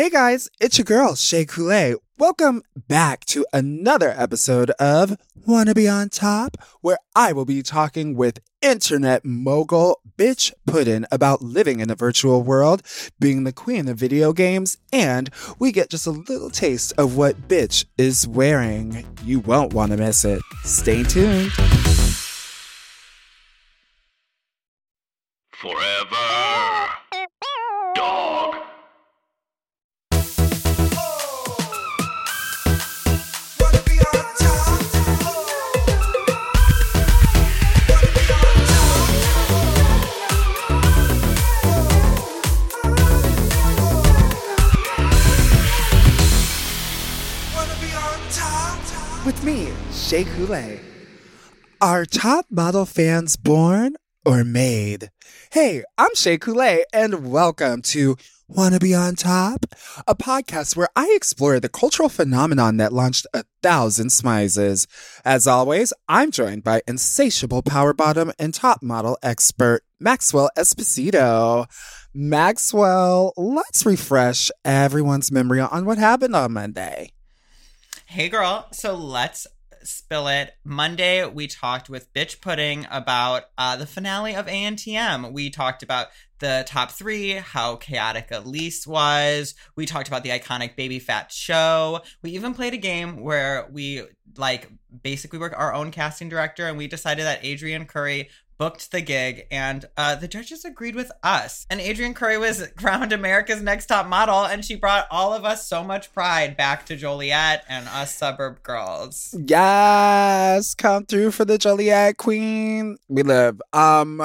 Hey guys, it's your girl, Shea Couleé. Welcome back to another episode of Wanna Be On Top, where I will be talking with internet mogul Bitch Puddin about living in the virtual world, being the queen of video games, and we get just a little taste of what Bitch is wearing. You won't want to miss it. Stay tuned. Forever. With me, Shea Couleé. Are top model fans born or made? Hey, I'm Shea Couleé, and welcome to Wanna Be On Top, a podcast where I explore the cultural phenomenon that launched a thousand smizes. As always, I'm joined by insatiable power bottom and top model expert Maxwell Esposito. Maxwell, let's refresh everyone's memory on what happened on Monday. Hey girl, so let's spill it. Monday we talked with Bitch Puddin about uh, the finale of ANTM. We talked about the top three, how chaotic Elyse was. We talked about the iconic Baby Phat show. We even played a game where we like basically were our own casting director and we decided that Adrianne Curry booked the gig and uh, the judges agreed with us. And Adrianne Curry was crowned America's Next Top Model and she brought all of us so much pride back to Joliet and us suburb girls. Yes, come through for the Joliet Queen. We live. Um,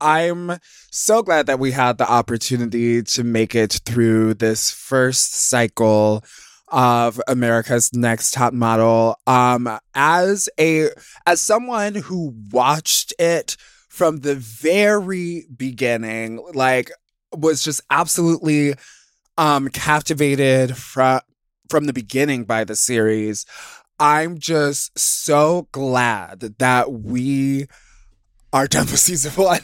I'm so glad that we had the opportunity to make it through this first cycle of America's Next Top Model. Um, as a as someone who watched it from the very beginning, like was just absolutely um captivated from from the beginning by the series. I'm just so glad that we done with season one.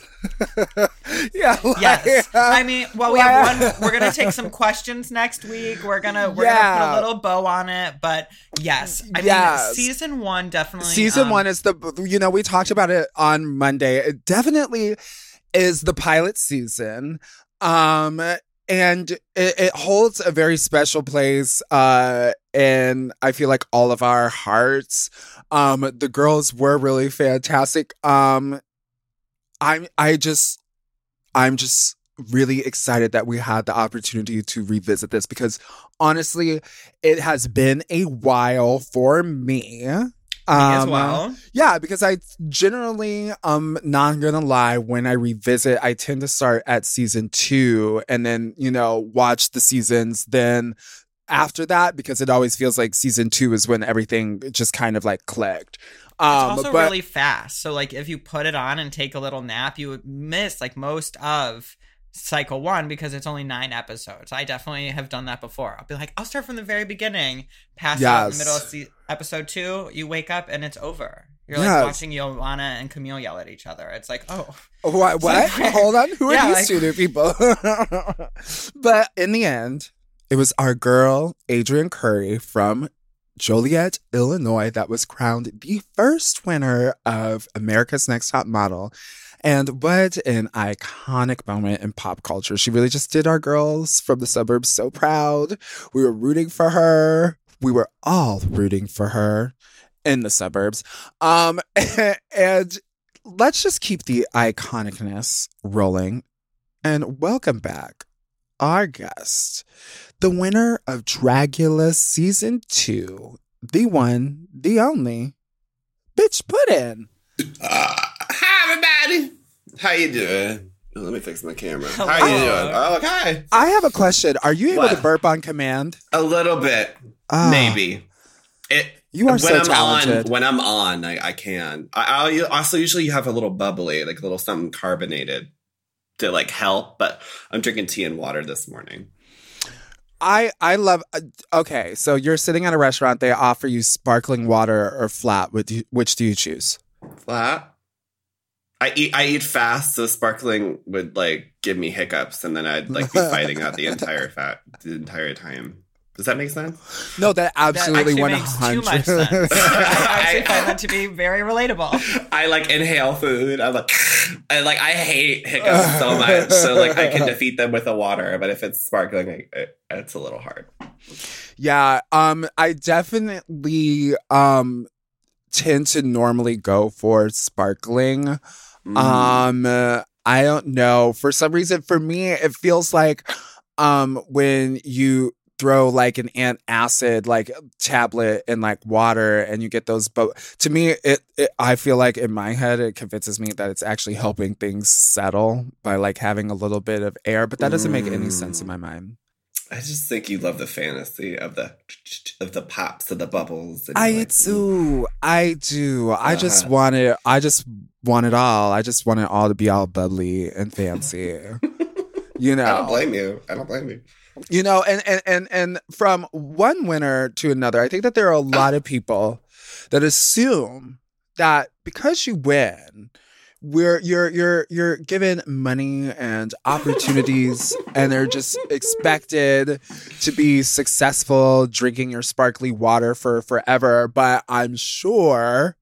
yeah. Like, Yes. I mean, well, we have one. We're gonna take some questions next week. We're gonna we're Yeah. gonna put a little bow on it, but yes, I Yes. mean, season one definitely. season um, one is the you know we talked about it on monday it definitely is the pilot season um and it, it holds a very special place uh in i feel like all of our hearts um the girls were really fantastic um i'm i just i'm just really excited that we had the opportunity to revisit this because honestly it has been a while for me me as um, well. yeah, because I generally, um, not gonna lie, when I revisit, I tend to start at season two and then, you know, watch the seasons then after that because it always feels like season two is when everything just kind of like clicked. Um, It's also but really fast. So like if you put it on and take a little nap, you would miss like most of cycle one because it's only nine episodes. I definitely have done that before. I'll be like, I'll start from the very beginning, pass out in the middle of se- episode two, you wake up and it's over. You're Yes. like watching Yoanna and Camille yell at each other. It's like, oh, What? What? Hold on. Who are Yeah, these like- two new people? but in the end, it was our girl Adrianne Curry from Joliet, Illinois, that was crowned the first winner of America's Next Top Model. And what an iconic moment in pop culture. She really just did our girls from the suburbs so proud. We were rooting for her. We were all rooting for her in the suburbs. Um, and let's just keep the iconicness rolling and welcome back our guest, the winner of Dragula season two, the one, the only, Bitch Puddin. Uh, hi everybody. How you doing? Oh, let me fix my camera. How you doing? Oh, okay. I have a question. Are you able What? to burp on command? A little bit, Ah, maybe. It. You are when so I'm talented. On, when I'm on, I, I can. I, I also usually you have a little bubbly, like a little something carbonated to like help. But I'm drinking tea and water this morning. I I love. uh, Okay, so you're sitting at a restaurant. They offer you sparkling water or flat. Which do you, which do you choose? Flat. I eat I eat fast, so sparkling would like give me hiccups, and then I'd like be fighting out the entire fat the entire time. Does that make sense? No, that That absolutely makes too much hundred. sense. I actually find that to be very relatable. I like inhale food. I'm like, I like I hate hiccups so much. So like I can defeat them with the water, but if it's sparkling, it, it, it's a little hard. Yeah, um, I definitely um tend to normally go for sparkling. Mm. Um, I don't know. For some reason, for me, it feels like um when you throw like an antacid like tablet in like water and you get those but to me it, it i feel like in my head it convinces me that it's actually helping things settle by like having a little bit of air but that doesn't make any sense in my mind I just think you love the fantasy of the of the pops and the bubbles. And I like, do. I do. I just Uh-huh. want it. I just want it all. I just want it all to be all bubbly and fancy. you know, I don't blame you. I don't blame you. You know, and, and and and from one winner to another, I think that there are a lot of people that assume that because you win, we're you're you're you're given money and opportunities and they're just expected to be successful drinking your sparkly water for forever. But I'm sure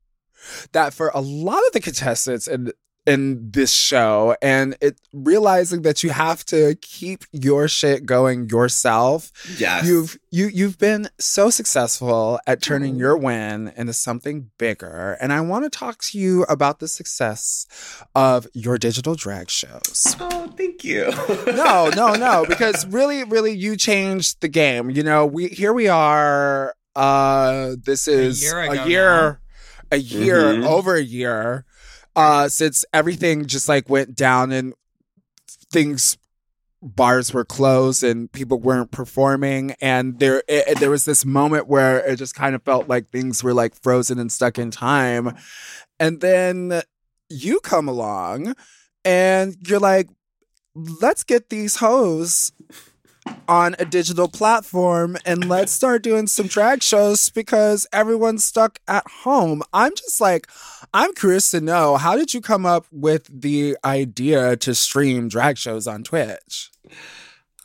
that for a lot of the contestants in in this show and it realizing that you have to keep your shit going yourself Yes. you've you you've been so successful at turning your win into something bigger and i want to talk to you about the success of your digital drag shows Oh, thank you. no no no because really really you changed the game you know we here we are uh this is year a year a year Mhm. over a year uh since everything just like went down and things bars were closed and people weren't performing and there it, there was this moment where it just kind of felt like things were like frozen and stuck in time. And then you come along and you're like let's get these hoes on a digital platform and let's start doing some drag shows because everyone's stuck at home. I'm just like, I'm curious to know how did you come up with the idea to stream drag shows on Twitch?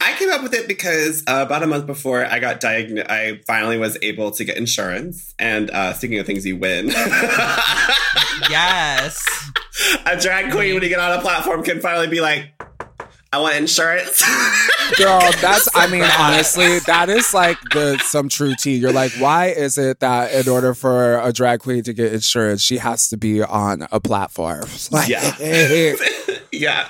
I came up with it because uh, about a month before I got diagnosed, I finally was able to get insurance. And uh, speaking of things you win, Yes. a drag queen when you get on a platform can finally be like, I want insurance. Girl, that's I mean, honestly, that is like the some true tea. You're like, why is it that in order for a drag queen to get insurance, she has to be on a platform? Like, Yeah. yeah.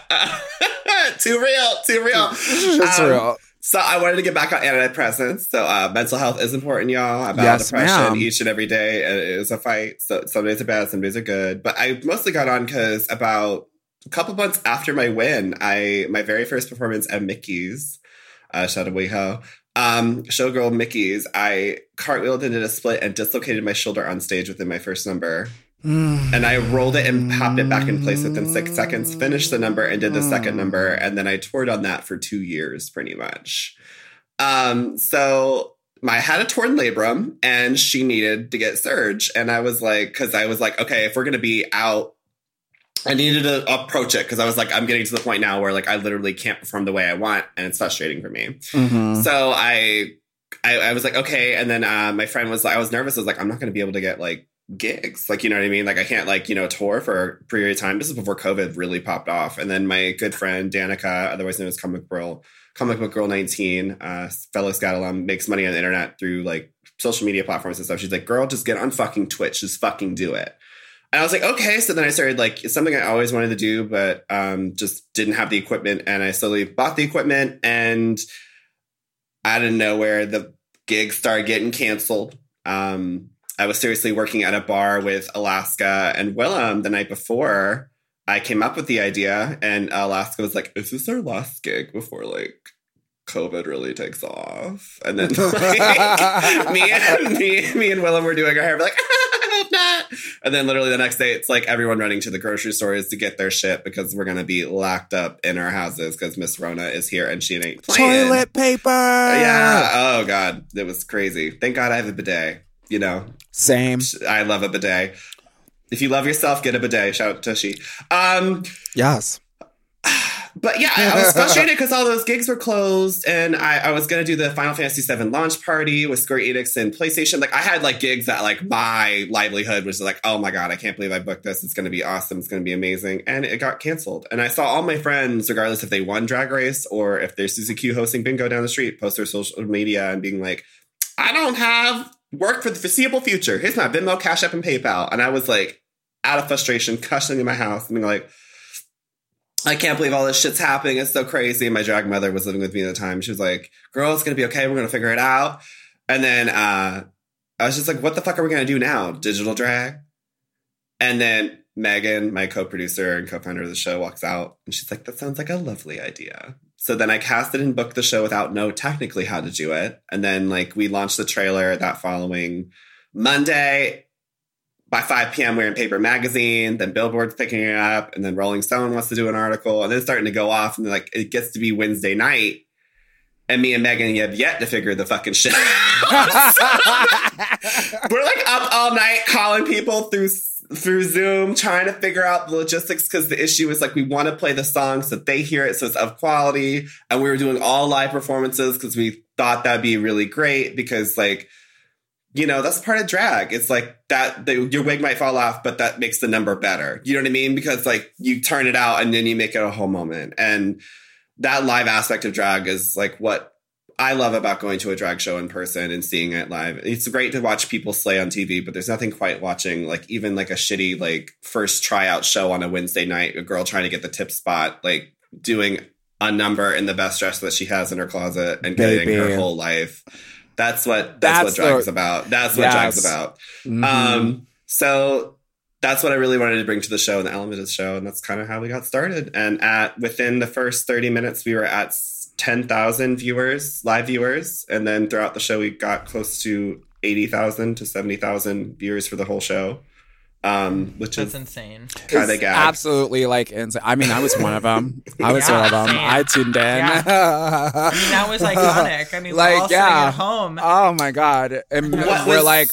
too real. Too real. it's Um, real. So I wanted to get back on antidepressants. So uh, mental health is important, y'all. About Yes, depression ma'am. each and every day. It is a fight. So some days are bad, some days are good. But I mostly got on because about a couple months after my win, I my very first performance at Mickey's, uh, shout out WeHo, um, showgirl Mickey's, I cartwheeled into a split and dislocated my shoulder on stage within my first number. And I rolled it and popped it back in place within six seconds, finished the number and did the second number. And then I toured on that for two years pretty much. Um, so my I had a torn labrum and she needed to get surge. And I was like, because I was like, okay, if we're gonna be out, I needed to approach it because I was like, I'm getting to the point now where like I literally can't perform the way I want, and it's frustrating for me. Mhm. So I, I, I was like, okay. And then uh, my friend was like, I was nervous. I was like, I'm not going to be able to get like gigs. Like, you know what I mean? Like, I can't like, you know, tour for a period of time. This is before COVID really popped off. And then my good friend, Danica, otherwise known as Comic Girl, Comic Book Girl 19, uh, fellow Scout alum, makes money on the internet through like social media platforms and stuff. She's like, girl, just get on fucking Twitch. Just fucking do it. And I was like, okay. So then I started like, it's something I always wanted to do, but um, just didn't have the equipment. And I slowly bought the equipment and out of nowhere, the gigs started getting canceled. Um, I was seriously working at a bar with Alaska and Willam the night before. I came up with the idea, and Alaska was like, "Is this our last gig before like COVID really takes off?" And then like, me and me, me and Willam were doing our hair, like, "I hope not." And then literally the next day, it's like everyone running to the grocery stores to get their shit because we're gonna be locked up in our houses because Miss Rona is here and she ain't playing. Toilet paper. Yeah. Oh God, it was crazy. Thank God I have a bidet. You know, Same. I love a bidet. If you love yourself, get a bidet. Shout out to she. Um, Yes. But yeah, I, I was frustrated because all those gigs were closed, and I, I was gonna do the Final Fantasy VII launch party with Square Enix and PlayStation. Like I had like gigs that like my livelihood was like, oh my god, I can't believe I booked this. It's gonna be awesome. It's gonna be amazing, and it got canceled. And I saw all my friends, regardless if they won Drag Race or if they're Susie Q hosting bingo down the street, post their social media and being like, I don't have work for the foreseeable future. Here's my Venmo, Cash App, and PayPal. And I was like, out of frustration, cussing in my house, and being like. I can't believe all this shit's happening. It's so crazy. My drag mother was living with me at the time. She was like, girl, it's going to be okay. We're going to figure it out. And then uh, I was just like, what the fuck are we going to do now? Digital drag? And then Megan, my co producer and co founder of the show, walks out and she's like, that sounds like a lovely idea. So then I casted and booked the show without know technically how to do it. And then like we launched the trailer that following Monday by 5 p.m. we're in paper magazine, then Billboard's picking it up, and then Rolling Stone wants to do an article, and then it's starting to go off, and like it gets to be Wednesday night, and me and Megan have yet to figure the fucking shit out. we're like up all night calling people through through Zoom, trying to figure out the logistics because the issue is like we want to play the song so they hear it so it's of quality, and we were doing all live performances because we thought that'd be really great because like you know, that's part of drag. It's like that, the, your wig might fall off, but that makes the number better. You know what I mean? Because like you turn it out and then you make it a whole moment. And that live aspect of drag is like what I love about going to a drag show in person and seeing it live. It's great to watch people slay on TV, but there's nothing quite watching like even like a shitty like first tryout show on a Wednesday night, a girl trying to get the tip spot, like doing a number in the best dress that she has in her closet and getting Baby. her whole life. That's what that's, That's what drag's the- about. That's what Yes. drag's about. Mhm. Um, so that's what I really wanted to bring to the show and the element of the show, and that's kind of how we got started. And at within the first thirty minutes, we were at ten thousand viewers, live viewers, and then throughout the show, we got close to eighty thousand to seventy thousand viewers for the whole show, um, which That's is insane. kind of gag. absolutely like insane. I mean, I was one of them. I was Yeah, one of them. same. I tuned in. I mean, that was iconic. I mean, Like, we're all yeah. at home. Oh my god! And What we're was- like,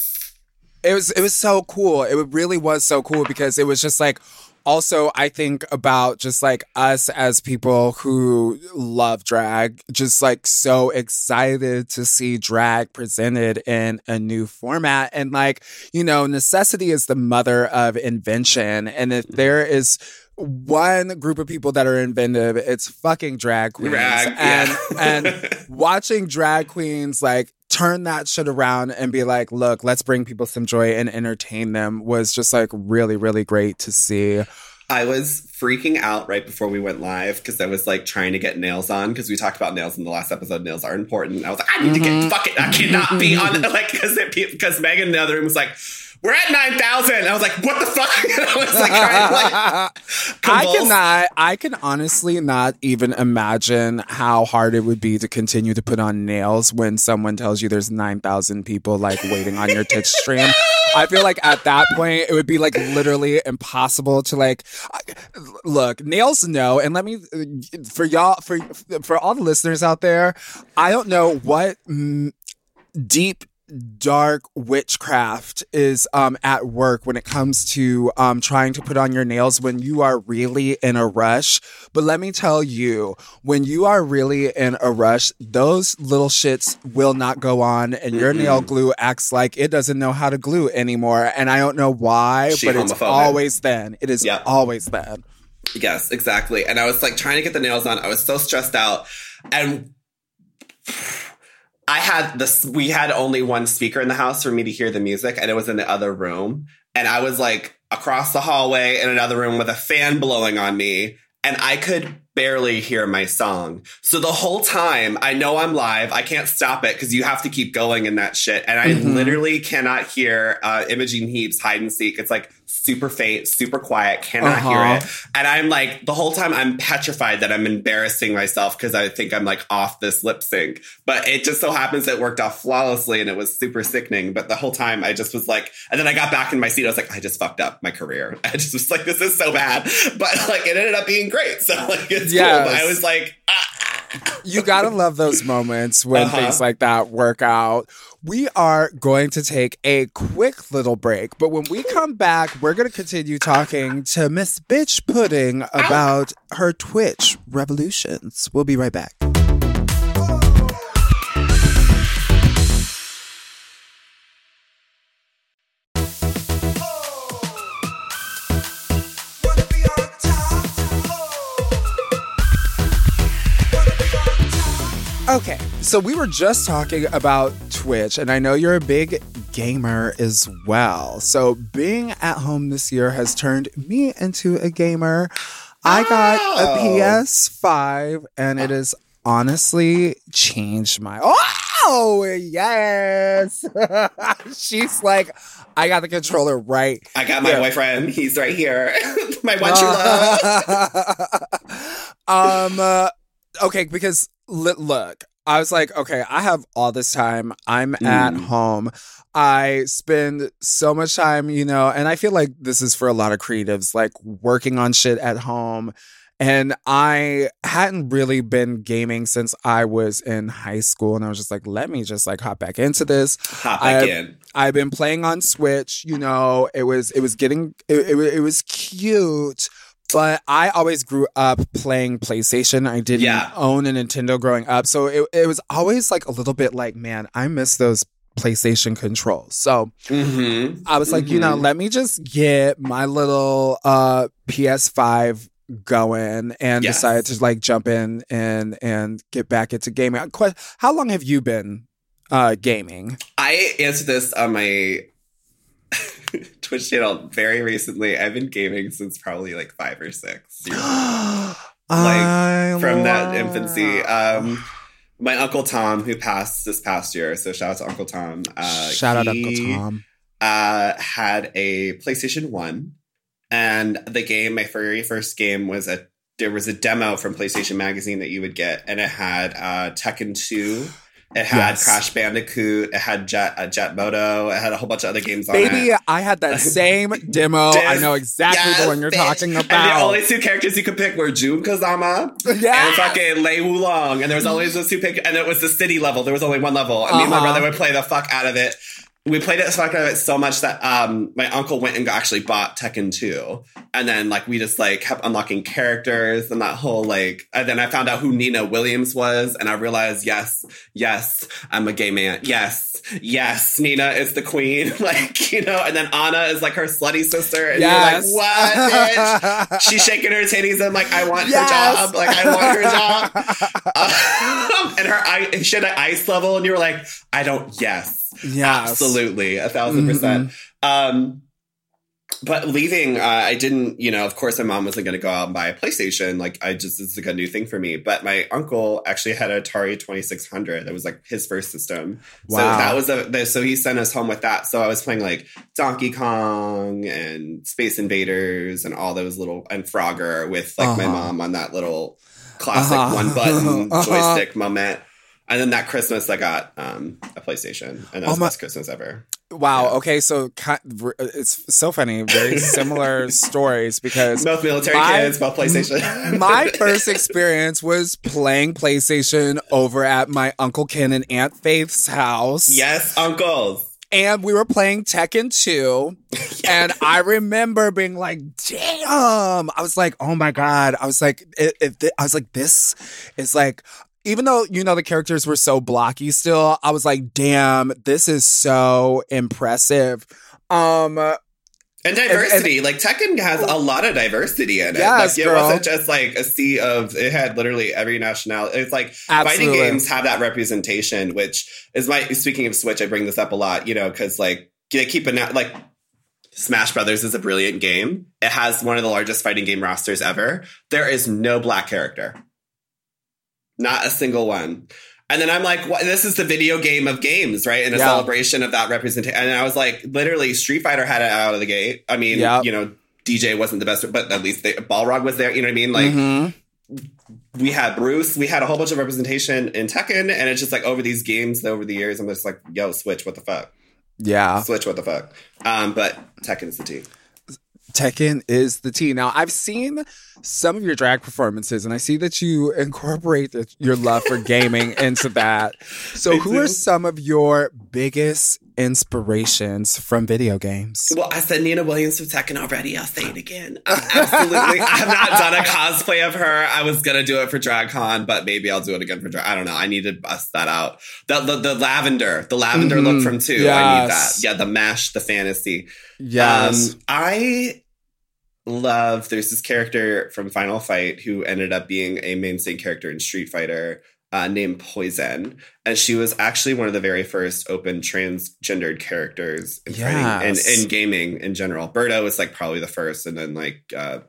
it was it was so cool. It really was so cool because it was just like. Also, I think about just like us as people who love drag, just like so excited to see drag presented in a new format. And like, you know, necessity is the mother of invention. And if mm-hmm. there is one group of people that are inventive, it's fucking drag queens. Drag, and yeah. and watching drag queens like turn that shit around and be like, look, let's bring people some joy and entertain them was just like really, really great to see. I was freaking out right before we went live because I was like trying to get nails on because we talked about nails in the last episode. Nails are important. I was like, I need to Mm-hmm. get fuck it. I cannot be on like because because Megan in the other room was like, we're at nine thousand. I was like, what the fuck? I was like, like I cannot, I can honestly not even imagine how hard it would be to continue to put on nails when someone tells you there's 9,000 people like waiting on your Twitch stream. I feel like at that point it would be like literally impossible to like look nails no and let me for y'all for for all the listeners out there I don't know what mm, deep dark witchcraft is um at work when it comes to um trying to put on your nails when you are really in a rush but let me tell you when you are really in a rush those little shits will not go on and your nail glue acts like it doesn't know how to glue anymore and I don't know why She but it's always then it is Yeah. always then Yes, exactly. And I was like trying to get the nails on. I was so stressed out. And I had this, we had only one speaker in the house for me to hear the music, and it was in the other room. And I was like across the hallway in another room with a fan blowing on me, and I could barely hear my song. So the whole time, I know I'm live. I can't stop it because you have to keep going in that shit. And I Mhm. literally cannot hear uh, Imogen Heap's hide and seek. It's like super faint, super quiet, cannot Uh-huh. hear it. And I'm like, the whole time I'm petrified that I'm embarrassing myself because I think I'm like off this lip sync. But it just so happens it worked off flawlessly and it was super sickening. But the whole time I just was like, and then I got back in my seat. I was like, I just fucked up my career. I just was like, this is so bad. But like, it ended up being great. So like, it's Yes. cool. But I was like, ah, you gotta love those moments when Uh-huh. things like that work out. We are going to take a quick little break, but when we come back, we're gonna continue talking to Miss Bitch Puddin about her Twitch revolutions. We'll be right back. Okay, so we were just talking about Twitch, and I know you're a big gamer as well. So being at home this year has turned me into a gamer. I got a Oh. PS5, and it has honestly changed my. Oh, yes! She's like, I got the controller right I got my Yeah. boyfriend. He's right here. my one true love. um uh, okay because look i was like okay i have all this time i'm at Mm. home i spend so much time you know and i feel like this is for a lot of creatives like working on shit at home and i hadn't really been gaming since i was in high school and i was just like let me just like hop back into this Hop back in. I've been playing on Switch. You know, it was it was getting it, it, it was cute, but I always grew up playing PlayStation. I didn't Yeah. own a Nintendo growing up, so it it was always like a little bit like, man, I miss those PlayStation controls. So Mm-hmm. I was like, you know, let me just get my little uh PS5 going and Yes. decided to like jump in and and get back into gaming. How long have you been uh gaming? I answered this on my Twitch channel very recently. I've been gaming since probably like five or six. I from that infancy. Um, my uncle Tom, who passed this past year, so shout out to Uncle Tom. Uh, Shout out he, Uncle Tom. Uh, had a PlayStation One, and the game, my very first game, was a there was a demo from PlayStation Magazine that you would get, and it had uh, Tekken Two. It had Yes. Crash Bandicoot. It had Jet uh, Jet Moto. It had a whole bunch of other games on it. Baby, I had that same demo. I know exactly the one you're bitch. talking about. And the only two characters you could pick were Jun Kazama yeah. and fucking Lei Wulong. And there was always those two pick, and it was the city level. There was only one level. And me and my Uh-huh. brother would play the fuck out of it. We played it the fuck of it so much that um my uncle went and actually bought Tekken 2. And then like we just like kept unlocking characters and that whole like and then I found out who Nina Williams was and I realized yes, yes, I'm a gay man. Yes, yes, Nina is the queen. like, you know, and then Anna is like her slutty sister. And yes. you're like, what bitch? She's shaking her titties. and I'm like, I want Yes. her job. Like, I want her job. Um, and her eye, she had an ice level, and you were like, I don't. Yes, yes. absolutely, a 1000 percent. Um, but leaving, uh, I didn't. You know, of course, my mom wasn't going to go out and buy a PlayStation. Like, I just it's like a new thing for me. But my uncle actually had an Atari Twenty Six Hundred. That was like his first system. Wow. So that was a. the- So he sent us home with that. So I was playing like Donkey Kong and Space Invaders and all those little and Frogger with like my Uh-huh. mom on that little classic Uh-huh. one button Uh-huh. joystick moment. And then that Christmas, I got um, a PlayStation, and that was Oh my- the best Christmas ever. Wow. Yeah. Okay. So it's so funny. Very similar stories because Both military My- kids, both PlayStation. my first experience was playing PlayStation over at my Uncle Ken and Aunt Faith's house. yes, uncles. and we were playing Tekken 2. And I remember being like, damn. I was like, oh my God. I was like, it, it, I was like, this is like, even though, you know, the characters were so blocky still, I was like, damn, this is so impressive. Um, And diversity. like Tekken has a lot of diversity in it. Yes, like, it girl. wasn't just like a sea of it had literally every nationality. It's like Absolutely. fighting games have that representation, which is my speaking of Switch, I bring this up a lot, you know, because like they keep an like Smash Brothers is a brilliant game. It has one of the largest fighting game rosters ever. There is no black character. Not a single one. And then I'm like, what? this is the video game of games, right? And a Yeah. celebration of that representation. And I was like, literally, Street Fighter had it out of the gate. I mean, Yeah. you know, Dee Jay wasn't the best, but at least they, Balrog was there. You know what I mean? Like, mhm. we had Bruce, we had a whole bunch of representation in Tekken, and it's just like over these games, over the years, I'm just like, yo, Switch, what the fuck? yeah. Switch, what the fuck? Um, but Tekken is the T. Tekken is the T. Now, I've seen some of your drag performances, and I see that you incorporate your love for gaming into that. So, who are some of your biggest inspirations from video games? Well, I said Nina Williams from Tekken already. I'll say it again. Absolutely. I have not done a cosplay of her. I was gonna do it for DragCon, but maybe I'll do it again for drag. I don't know. I need to bust that out. The the, the lavender, the lavender Mhm. look from two. I need that. Yeah, the mash, the fantasy. Yes. Um, I love there's this character from Final Fight who ended up being a mainstay character in Street Fighter uh, named Poison. And she was actually one of the very first open transgendered characters in fighting Yes. and in gaming in general. Birdo was like probably the first, and then like uh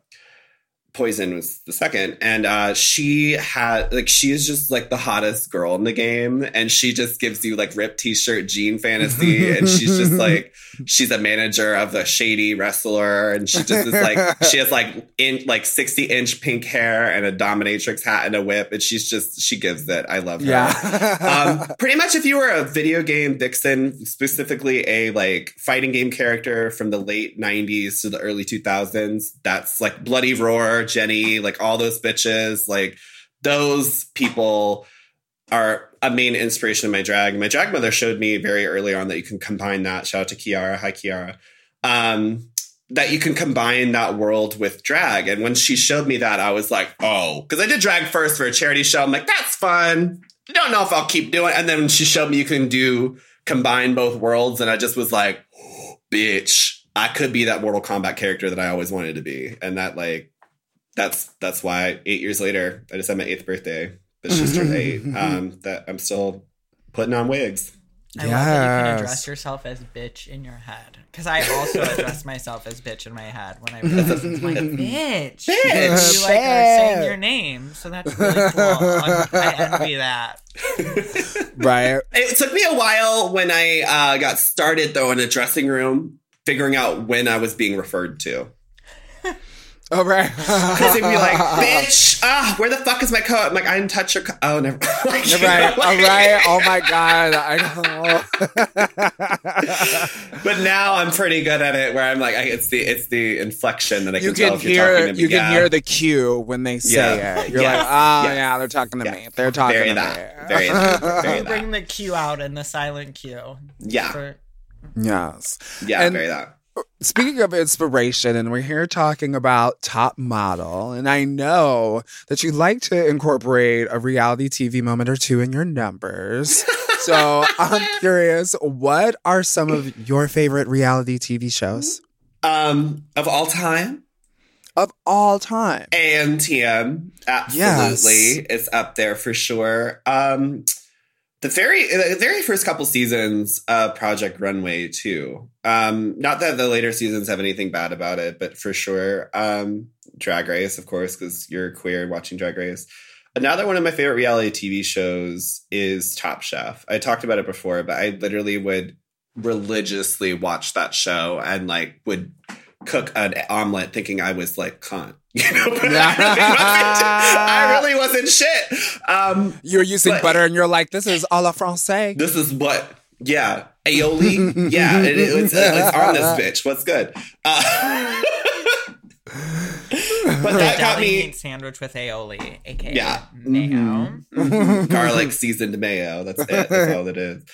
Poison was the second. And uh she had like she is just like the hottest girl in the game. And she just gives you like ripped t-shirt jean fantasy. and she's just like she's a manager of the shady wrestler. And she just is like she has like in like 60 inch pink hair and a dominatrix hat and a whip. And she's just she gives it. I love her yeah. um, pretty much if you were a video game vixen specifically a like fighting game character from the late 90s to the early 2000s that's like bloody roar jenny like all those bitches like those people are a main inspiration of my drag my drag mother showed me very early on that you can combine that shout out to kiara hi kiara um that you can combine that world with drag. And when she showed me that, I was like, oh, because I did drag first for a charity show. I'm like, that's fun. I don't know if I'll keep doing. it. And then she showed me you can do combine both worlds, and I just was like, bitch, I could be that Mortal Kombat character that I always wanted to be. And that like, that's that's why eight years later, I just had my eighth birthday. But she's turned eight. Um, that I'm still putting on wigs. I love that you can address yourself as bitch in your head. Because I also address myself as bitch in my head when I listen to my bitch. Bitch. You like are saying your name, so that's really cool. I'm- I envy that. right. It took me a while when I uh, got started though in a dressing room, figuring out when I was being referred to. All right. Because it'd be like, "Bitch, ah, where the fuck is my coat?" I'm like, "I didn't touch your coat." Oh, never. like, you right. know, like- right. Oh my God. I know. But now I'm pretty good at it. Where I'm like, I, it's the it's the inflection that I can, you tell can if you're talking hear to me. you Yeah. can hear the cue when they say Yeah. it. You're Yes. like, oh Yes. yeah, they're talking to Yeah. me. They're talking Very to that. me. Very that. Very You that. bring the cue out in the silent cue. Yeah, For, yes. yeah, And- very that. Speaking of inspiration, and we're here talking about Top Model, and I know that you like to incorporate a reality TV moment or two in your numbers. so I'm curious, what are some of your favorite reality TV shows Um, of all time, of all time? ANTM, absolutely Yes. is up there for sure. Um, the very the very first couple seasons of Project Runway too. Um, not that the later seasons have anything bad about it, but for sure, um, Drag Race, of course, because you're queer watching Drag Race. Another one of my favorite reality TV shows is Top Chef. I talked about it before, but I literally would religiously watch that show and like would cook an omelet thinking I was like cunt. You know, but I, really wasn't, I really wasn't shit. Um, You're using But- butter, and you're like, "This is a la française." this is what, yeah, aioli. yeah, it, it's, it's on this bitch. What's good? Uh, but that got deli me sandwich with aioli, aka Yeah. mayo. garlic seasoned mayo. That's it. That's all it is.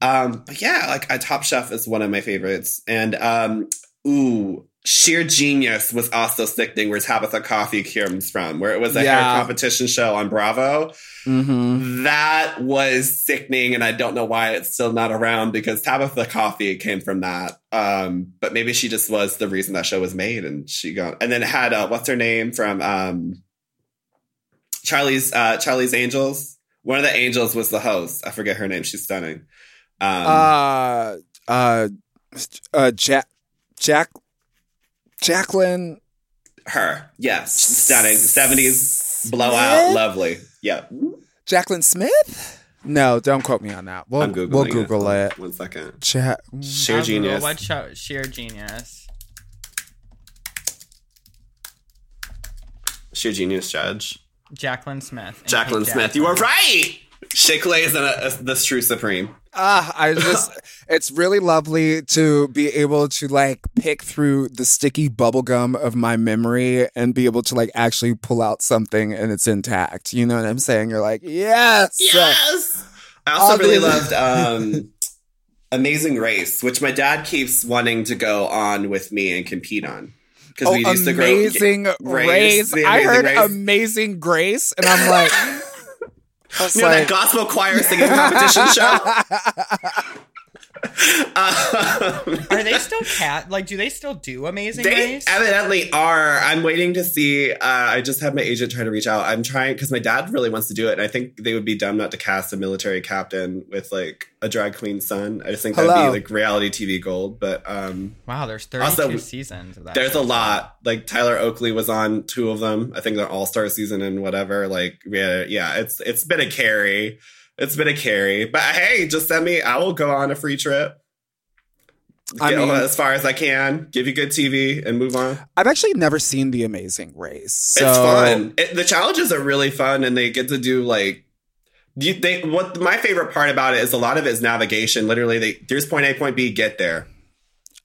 Um, but yeah, like a Top Chef is one of my favorites, and um, ooh. Sheer Genius was also sickening, where Tabatha Coffey comes from, where it was a Yeah. hair competition show on Bravo. hmm That was sickening, and I don't know why it's still not around because Tabatha Coffey came from that. Um, but maybe she just was the reason that show was made, and she got. And then it had uh, what's her name from um, Charlie's uh, Charlie's Angels. One of the angels was the host. I forget her name. She's stunning. Um, Uh, uh, uh, Jack, Jack, Jacqueline. her, yes, stunning. Seventies blowout, Smith? lovely. Yeah, Jacqueline Smith? No, don't quote me on that. We'll I'm googling. we'll Google it. One second. Ja- mm, Sheer I'll Google genius. What show? Sheer genius. Sheer genius judge. Jacqueline Smith. Jacqueline aka Smith. You are right. Shake Lay is a, a, the true supreme. Ah, I just it's really lovely to be able to like pick through the sticky bubble gum of my memory and be able to like actually pull out something and it's intact. You know what I'm saying? You're like, yes. Yes. I also All really loved um, Amazing Race, which my dad keeps wanting to go on with me and compete on. Because Oh, we used to grow. amazing Race, race. the I heard Race. amazing grace, and I'm like, You know like, that gospel choir singing competition show? Um, Are they still cat? Like, do they still do Amazing They Race? evidently are. I'm waiting to see. Uh, I just had my agent try to reach out. I'm trying because my dad really wants to do it, and I think they would be dumb not to cast a military captain with like a drag queen son. I just think that'd be like reality TV gold. But um, wow, there's 32 Also, seasons of that. there's show. a lot. Like Tyler Oakley was on two of them. I think they're all star season and whatever. Like yeah, yeah. It's it's been a carry. It's been a carry. But hey, just send me. I will go on a free trip. I mean- as far as I can. Give you good TV and move on. I've actually never seen The Amazing Race. So it's fun. It, the challenges are really fun, and they get to do like. You, they what my favorite part about it is a lot of it is navigation. Literally, they here's point A, point B, get there,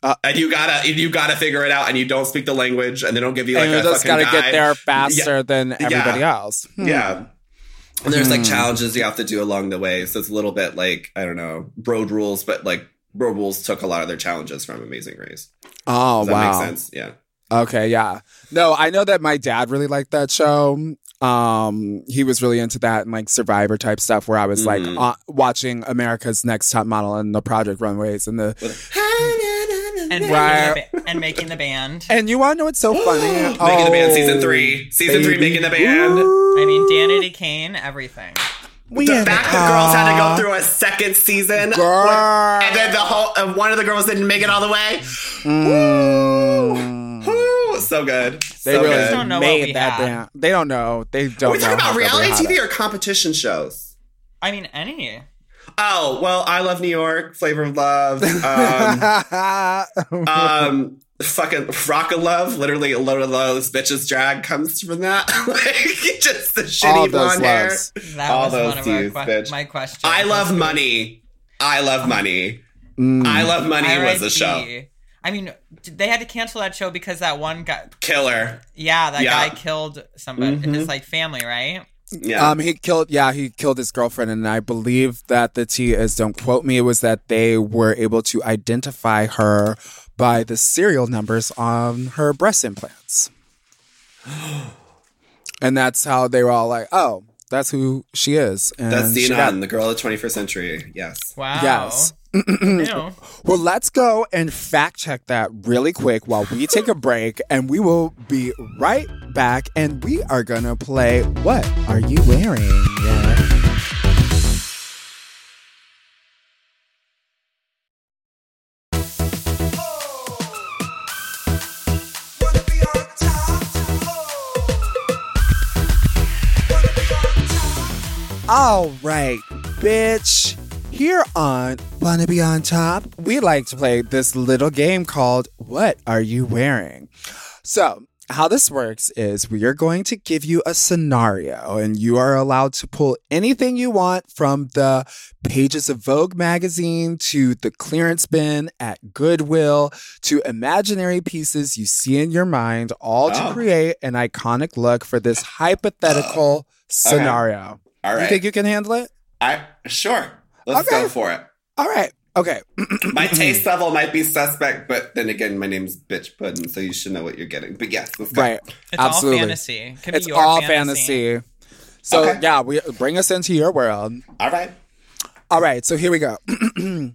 Uh, and you gotta you gotta figure it out, and you don't speak the language, and they don't give you like and you a just gotta get there faster than everybody else. Hmm. Yeah. And there's like Hmm. challenges you have to do along the way, so it's a little bit like I don't know road rules, but like road rules took a lot of their challenges from Amazing Race. Oh Does that wow. make sense? Yeah. Okay, yeah. No, I know that my dad really liked that show. Um, he was really into that and like Survivor type stuff. Where I was like Mhm. uh, watching America's Next Top Model and the Project Runways and the. And, Right. making the ba- and making the band. And you want to know what's so funny? Making the band Oh, season three, season three, making the band. I mean, Danity Kane, everything. We the in fact the that girls had to go through a second season, Girl. and then the whole uh, one of the girls didn't make it all the way. Mm. Woo, so good, They so really good. don't know what made we that had. damn. They don't know. They don't we know. talking how about reality TV or competition shows? I mean, any. Oh well, I love New York, Flavor of Love, um, um, fucking Rock of Love. Literally, a load of those bitches drag comes from that. like just the shitty of blonde hair. loves. That All was those one of our dudes, que- bitch. my questions. I love That's money. I love money. Mm. I love money was a show. I mean, they had to cancel that show because that one guy, Killer. yeah, that Yeah. guy killed somebody, Mhm. his like family, right? Yeah. Um, he killed. Yeah, he killed his girlfriend, and I believe that the T is. Don't quote me. It was that they were able to identify her by the serial numbers on her breast implants, and that's how they were all like, "Oh, that's who she is." And That's she Zenon, got- the girl of the 21st century. Yes. Wow. Yes. Well, let's go and fact check that really quick while we take a break, and we will be right back. And we are gonna play What Are You Wearing? All right, bitch. Here on Wanna Be On Top, we like to play this little game called What Are You Wearing? So, how this works is we are going to give you a scenario, and you are allowed to pull anything you want from the pages of Vogue magazine to the clearance bin at Goodwill to imaginary pieces you see in your mind, all to Oh. create an iconic look for this hypothetical scenario. All right, You think you can handle it? I sure. Let's Okay. go for it. All right. Okay. My taste level might be suspect, but then again, my name's Bitch Puddin', so you should know what you're getting. But yes, let's go. right. It's Absolutely. all fantasy. Could It's be your all fantasy. fantasy. So Okay. yeah, we bring us into your world. All right. All right, so here we go.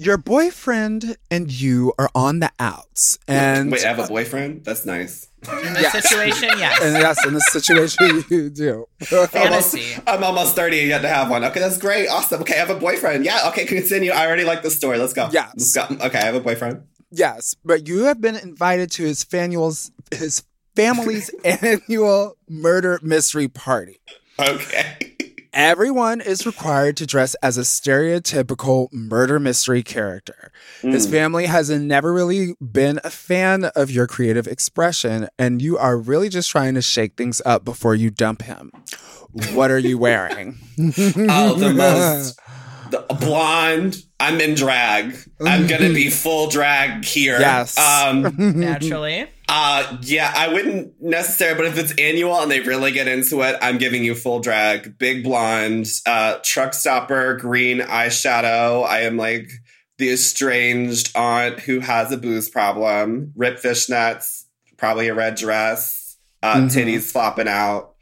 your boyfriend and you are on the outs, and Wait, I have a boyfriend? That's nice. In this Yes. situation, yes. and yes, in this situation you do. fantasy. I'm almost 30 and yet to have one. Okay, that's great. Awesome. Okay, I have a boyfriend. Yeah, okay, continue. I already like the story. Let's go. Yes. Let's go. Okay, I have a boyfriend. yes, but you have been invited to his family's his family's annual murder mystery party. Okay. Everyone is required to dress as a stereotypical murder mystery character. His Mm. family has never really been a fan of your creative expression, and you are really just trying to shake things up before you dump him. What are you wearing? Oh, the most the blonde. I'm in drag. I'm gonna be full drag here. Yes. Um. Naturally. Uh. Yeah. I wouldn't necessarily, but if it's annual and they really get into it, I'm giving you full drag, big blonde, uh, truck stopper, green eyeshadow. I am like the estranged aunt who has a booze problem. Rip fishnets, probably a red dress, uh, Mhm. titties flopping out.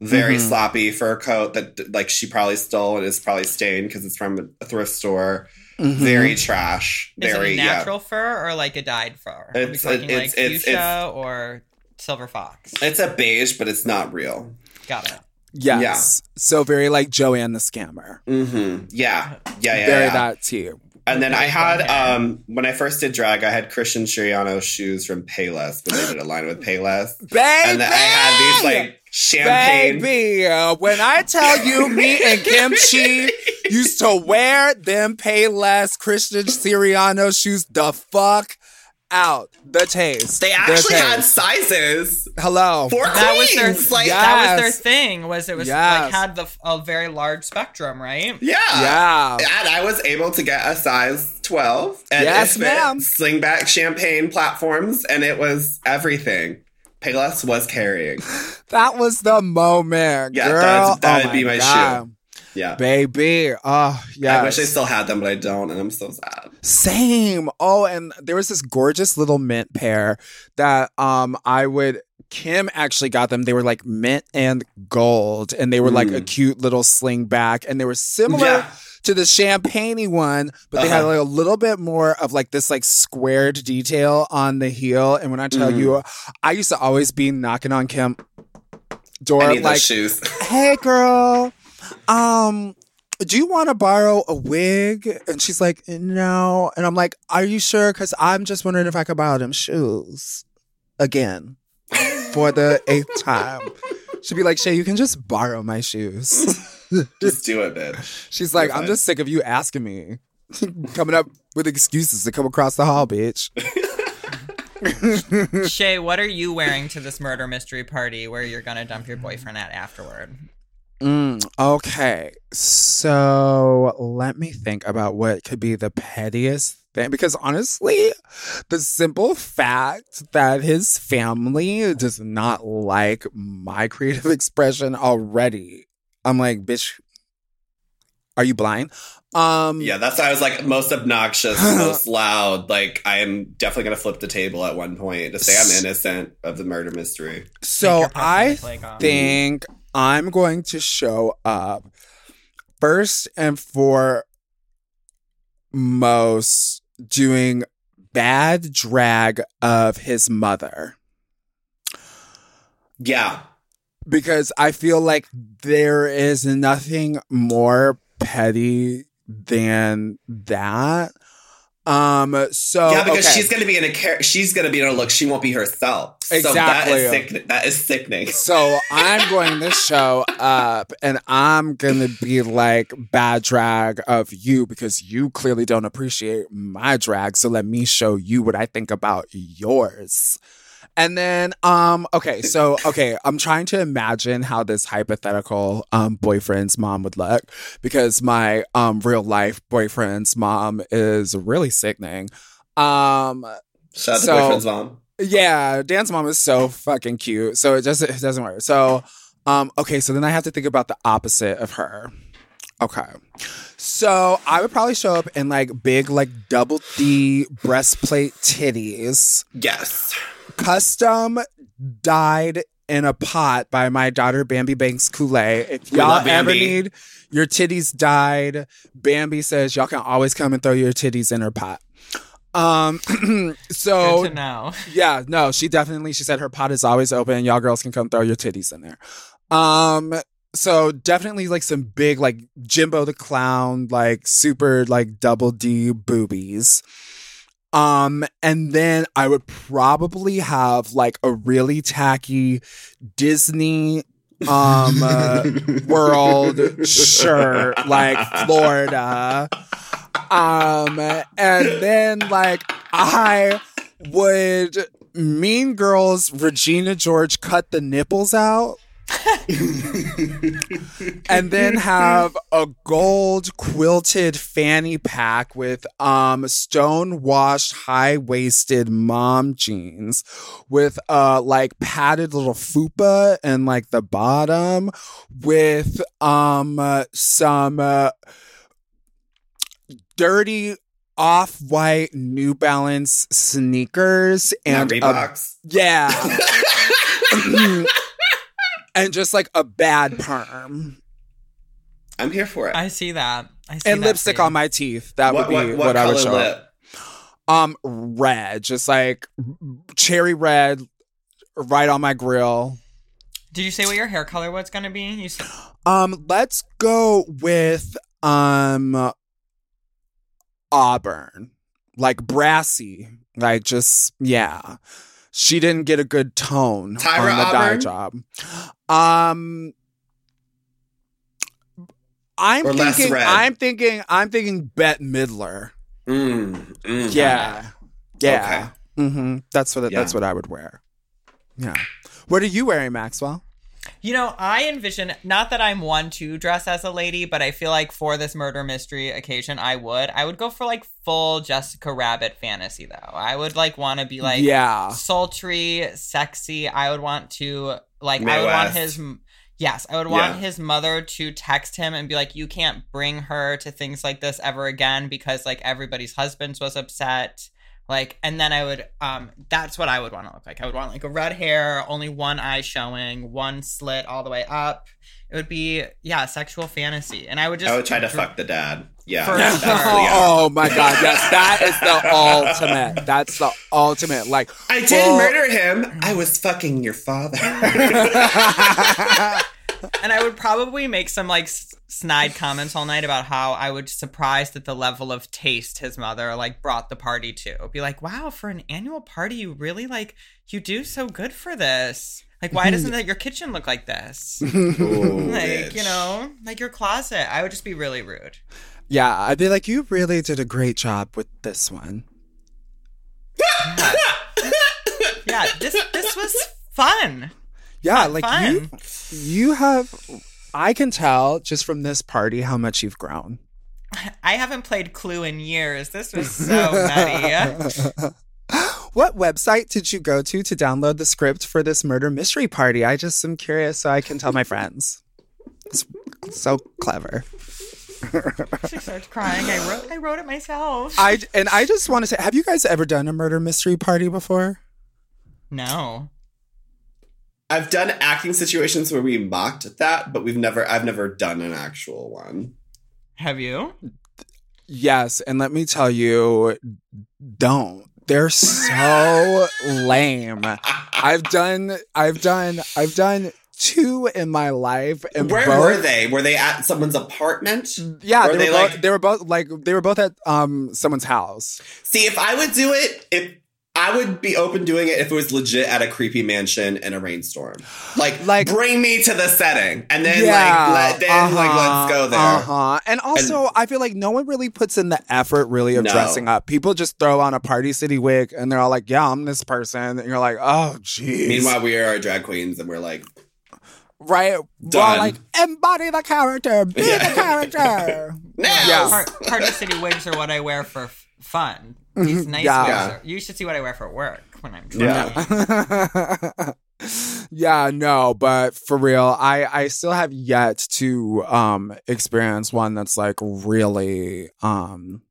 Very Mhm. sloppy fur coat that like she probably stole and is probably stained because it's from a thrift store. Mhm. Very trash. Is Very it a yeah. natural fur or like a dyed fur? Are we It's- talking it's- like it's- fuchsia it's- or silver fox? It's a beige, but it's not real. Got it. Yes. So very like Joanne the scammer. Mm-hmm. Yeah. Yeah. Yeah. very yeah. that too. And then I had um when I first did drag, I had Christian Siriano shoes from Payless when they did a line with Payless. Baby! And then I had these like champagne. Baby, uh, when I tell you me and Kimchi used to wear them Payless Christian Siriano shoes the fuck out. The taste. They The actually had sizes Hello. for That was their. Like Yeah. that was their thing. Was it was Yes. like had the a very large spectrum, right? yeah. yeah. And I was able to get a size 12. And Yes, ma'am. Slingback champagne platforms, and it was everything. Payless was carrying. That was the moment, Yeah, girl. that's- that oh would be my God. Yeah. Baby. Oh, yeah. I wish I still had them, but I don't, and I'm so sad. Same. Oh, and there was this gorgeous little mint pair that um I would Kim actually got them. They were like mint and gold, and they were like a Mm. cute little sling back, and they were similar Yeah. to the champagne one, but they had Uh-huh. like a little bit more of like this like squared detail on the heel. And when I tell Mhm. you, I used to always be knocking on Kim door I need like shoes. hey girl um do you want to borrow a wig and she's like no and i'm like are you sure because i'm just wondering if i could borrow them shoes again for the eighth time she'd be like Shea you can just borrow my shoes Just do it, bitch. she's like You're i'm fine. just sick of you asking me coming up with excuses to come across the hall bitch Shea, what are you wearing to this murder mystery party where you're gonna dump your boyfriend at afterward? Mm, okay, so let me think about what could be the pettiest thing because honestly, the simple fact that his family does not like my creative expression already, I'm like, bitch, are you blind? Um, Yeah, that's why I was like most obnoxious, most loud. Like I am definitely gonna flip the table at one point to say I'm innocent of the murder mystery. So I personal think I'm going to show up first and foremost doing bad drag of his mother Yeah. because I feel like there is nothing more petty than that. Um so yeah, because okay. she's gonna be in a char- she's gonna be in a look. She won't be herself. So that Exactly. is sick- that is sickening. So I'm going to show up and I'm going to be like bad drag of you because you clearly don't appreciate my drag. So let me show you what I think about yours. And then, um, okay, so okay, I'm trying to imagine how this hypothetical um boyfriend's mom would look because my um real life boyfriend's mom is really sickening. Um, Shout out So- boyfriend's mom. yeah, Dan's mom is so fucking cute. So it just it doesn't work. So um okay, so then I have to think about the opposite of her. Okay. So I would probably show up in like big like double D breastplate titties, Yes. Custom dyed in a pot by my daughter Bambi Banks Kool-Aid. If y'all ever Bambi. need your titties dyed, Bambi says y'all can always come and throw your titties in her pot. Um so Good to know. yeah, no, she definitely she said her pot is always open. Y'all girls can come throw your titties in there. Um so definitely like some big like Jimbo the clown, like super like double D boobies. Um and then I would probably have like a really tacky Disney um uh, world shirt like Florida. Um and then like I would Mean Girls Regina George cut the nipples out and then have a gold quilted fanny pack with um stone washed high waisted mom jeans with uh like padded little fupa and like the bottom with um uh, some uh, dirty off-white New Balance sneakers and and a yeah and just like a bad perm I'm here for it. I see that. I see and that lipstick for on my teeth. That what, would be what, what, what I color would show. lip? Um, red, just like cherry red, right on my grill. Did you say what your hair color was going to be? You said Um, let's go with um auburn, like brassy, like just yeah. She didn't get a good tone Tyra on the dye job. Um. I'm Or thinking. I'm thinking. I'm thinking. Bette Midler. Mm, mm. Yeah. Yeah. Mm-hmm. That's what that's what I would wear. Yeah. What are you wearing, Maxwell? You know, I envision not that I'm one to dress as a lady, but I feel like for this murder mystery occasion, I would. I would go for like full Jessica Rabbit fantasy, though. I would like want to be like yeah. sultry, sexy. I would want to like. I Mae would want his. Yes, I would want Yeah. his mother to text him and be like, "You can't bring her to things like this ever again because like everybody's husbands was upset." Like, and then I would, um, that's what I would want to look like. I would want like a red hair, only one eye showing, one slit all the way up. It would be, yeah, sexual fantasy, and I would just I would try to fuck the dad. Yeah. For that's sure. Oh my god, yes, that is the ultimate. That's the ultimate. Like I did full- murder him. I was fucking your father. and I would probably make some like s- snide comments all night about how I was surprised at the level of taste his mother like brought the party to. Be like, wow, for an annual party, you really like you do so good for this. Like, why doesn't that your kitchen look like this? Ooh, Like, bitch. you know, like your closet. I would just be really rude. Yeah, I'd be like, you really did a great job with this one. Yeah, yeah this this was fun. Yeah, Fun, like fun. you you have I can tell just from this party how much you've grown. I haven't played Clue in years. This was so nutty. what website did you go to to download the script for this murder mystery party? I just am curious so I can tell my friends. It's so clever. She starts crying. I wrote I wrote it myself. I and I just want to say, have you guys ever done a murder mystery party before? no. I've done acting situations where we mocked at that, but we've never. I've never done an actual one. Have you? Yes, and let me tell you, don't. They're so lame. I've done, I've done, I've done two in my life, and Where both, were they? Were they at someone's apartment? Yeah, Were they, they were both, like- they were both like they were both at um someone's house. See, if I would do it, if I would be open doing it if it was legit at a creepy mansion in a rainstorm. Like, Like- bring me to the setting, and then like, let, then like let's go there. Uh huh. And also, I feel like no one really puts in the effort really of No. dressing up. People just throw on a Party City wig and they're all like, "Yeah, I'm this person," and you're like, "Oh, jeez." Meanwhile, we are our drag queens, and we're like, right? Done. all like, embody the character, be Yeah. the character. now. Yeah. Par- Party City wigs are what I wear for f- fun. These nice Yeah. are. You should see what I wear for work when I'm Yeah. drinking. yeah, no, but for real, I I still have yet to um experience one that's like really um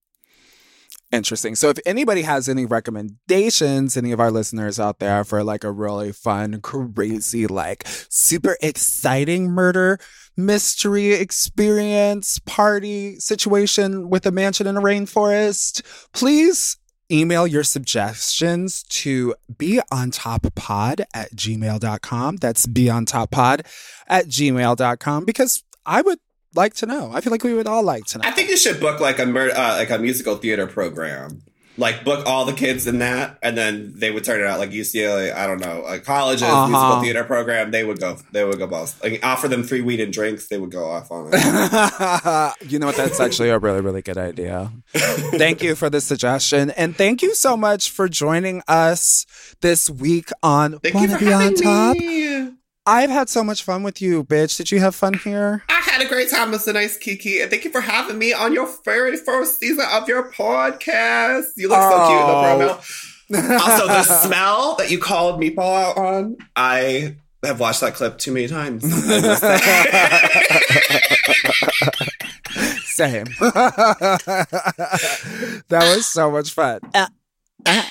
interesting. So if anybody has any recommendations, any of our listeners out there for like a really fun, crazy, like super exciting murder mystery experience party situation with a mansion in a rainforest, please email your suggestions to beontoppod at gmail.com. That's beontoppod at gmail.com because I would like to know. I feel like we would all like to know. I think you should book like a mur- uh, like a musical theater program. Like book all the kids in that, and then they would turn it out like UCLA. I don't know, a college's Uh-huh. musical theater program. They would go. They would go both. Like offer them free weed and drinks. They would go off on it. you know what? That's actually a really, really good idea. Thank you for the suggestion. And thank you so much for joining us this week on Thank Wanna Be on Top. Me. I've had so much fun with you, bitch. Did you have fun here? I had a great time, Mr. Nice Kiki, and thank you for having me on your very first season of your podcast. You look so cute in the Oh. promo. Also, the smell that you called Meatball out on, I have watched that clip too many times. I must say. Same. that was so much fun. Uh, uh.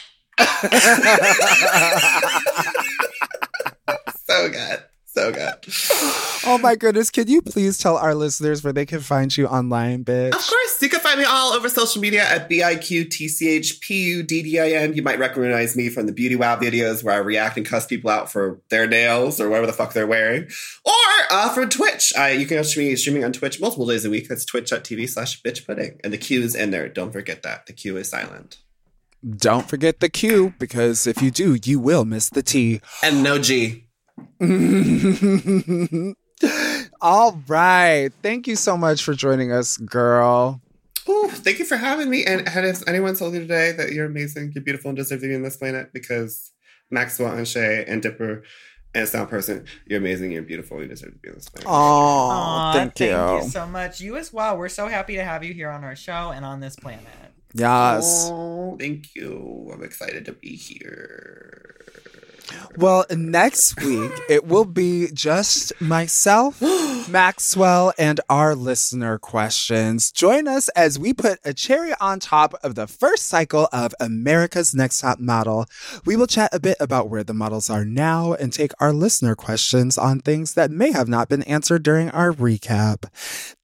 so good. So good. Oh my goodness. Can you please tell our listeners where they can find you online, bitch? Of course, you can find me all over social media at B I Q T C H P U D D I N. You might recognize me from the Beauty Wow videos where I react and cuss people out for their nails or whatever the fuck they're wearing. Or uh, from Twitch. I, you can watch me streaming on Twitch multiple days a week. That's twitch.tv slash Bitch Puddin. And the Q is in there. Don't forget that. The Q is silent. Don't forget the Q because if you do, you will miss the T. And no G. All right. Thank you so much for joining us, girl. Ooh, thank you for having me. And has anyone told you today that you're amazing, you're beautiful, and deserve to be on this planet? Because Maxwell and Shea and Dipper and Sound Person, you're amazing, you're beautiful, you deserve to be on this planet. Oh, Aw, thank, you. Thank you so much. You as well. We're so happy to have you here on our show and on this planet. Yes. Oh, thank you. I'm excited to be here. Well, next week it will be just myself, Maxwell, and our listener questions. Join us as we put a cherry on top of the first cycle of America's Next Top Model. We will chat a bit about where the models are now and take our listener questions on things that may have not been answered during our recap.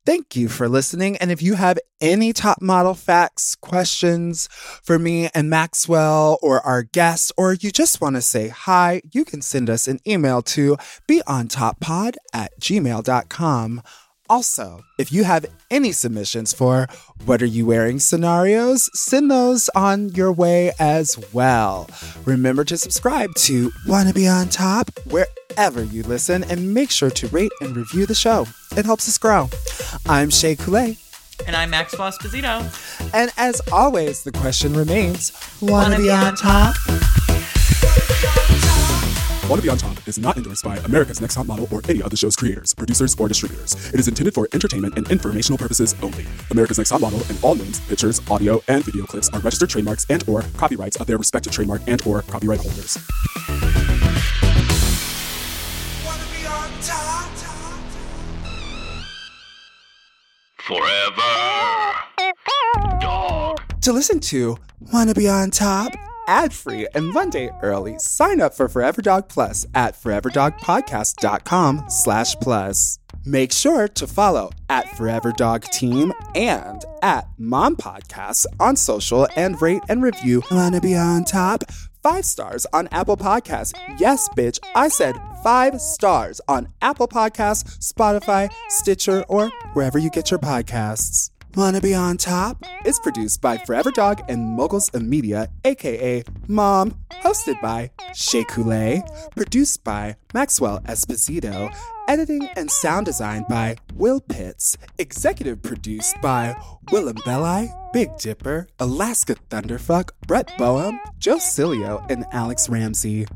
Thank you for listening. And if you have any top model facts, questions for me and Maxwell or our guests, or you just want to say hi, you can send us an email to beontoppod at gmail.com. Also, if you have any submissions for what are you wearing scenarios, send those on your way as well. Remember to subscribe to Wanna Be On Top wherever you listen and make sure to rate and review the show. It helps us grow. I'm Shea Couleé, And I'm Maxwell Esposito. and as always, the question remains Wanna, Wanna be, be on on top? Wanna Be on Top is not endorsed by America's Next Top Model or any of the show's creators, producers, or distributors. It is intended for entertainment and informational purposes only. America's Next Top Model and all names, pictures, audio, and video clips are registered trademarks and or copyrights of their respective trademark and or copyright holders. Forever. Dog. To listen to Wanna Be On Top ad free and Monday early, sign up for Forever Dog Plus at foreverdogpodcast.com slash plus. Make sure to follow at Forever Dog Team and at Mom Podcasts on social and rate and review Wanna Be On Top five stars on Apple Podcasts. Yes, bitch, I said five stars on Apple Podcasts, Spotify, Stitcher, or wherever you get your podcasts. Wanna Be On Top is produced by Forever Dog and Moguls of Media, aka Mom, hosted by Shea Couleé, produced by Maxwell Esposito, editing and sound design by Will Pitts, executive produced by Willam Belli, Big Dipper, Alaska Thunderfuck, Brett Boehm, Joe Cilio, and Alex Ramsey.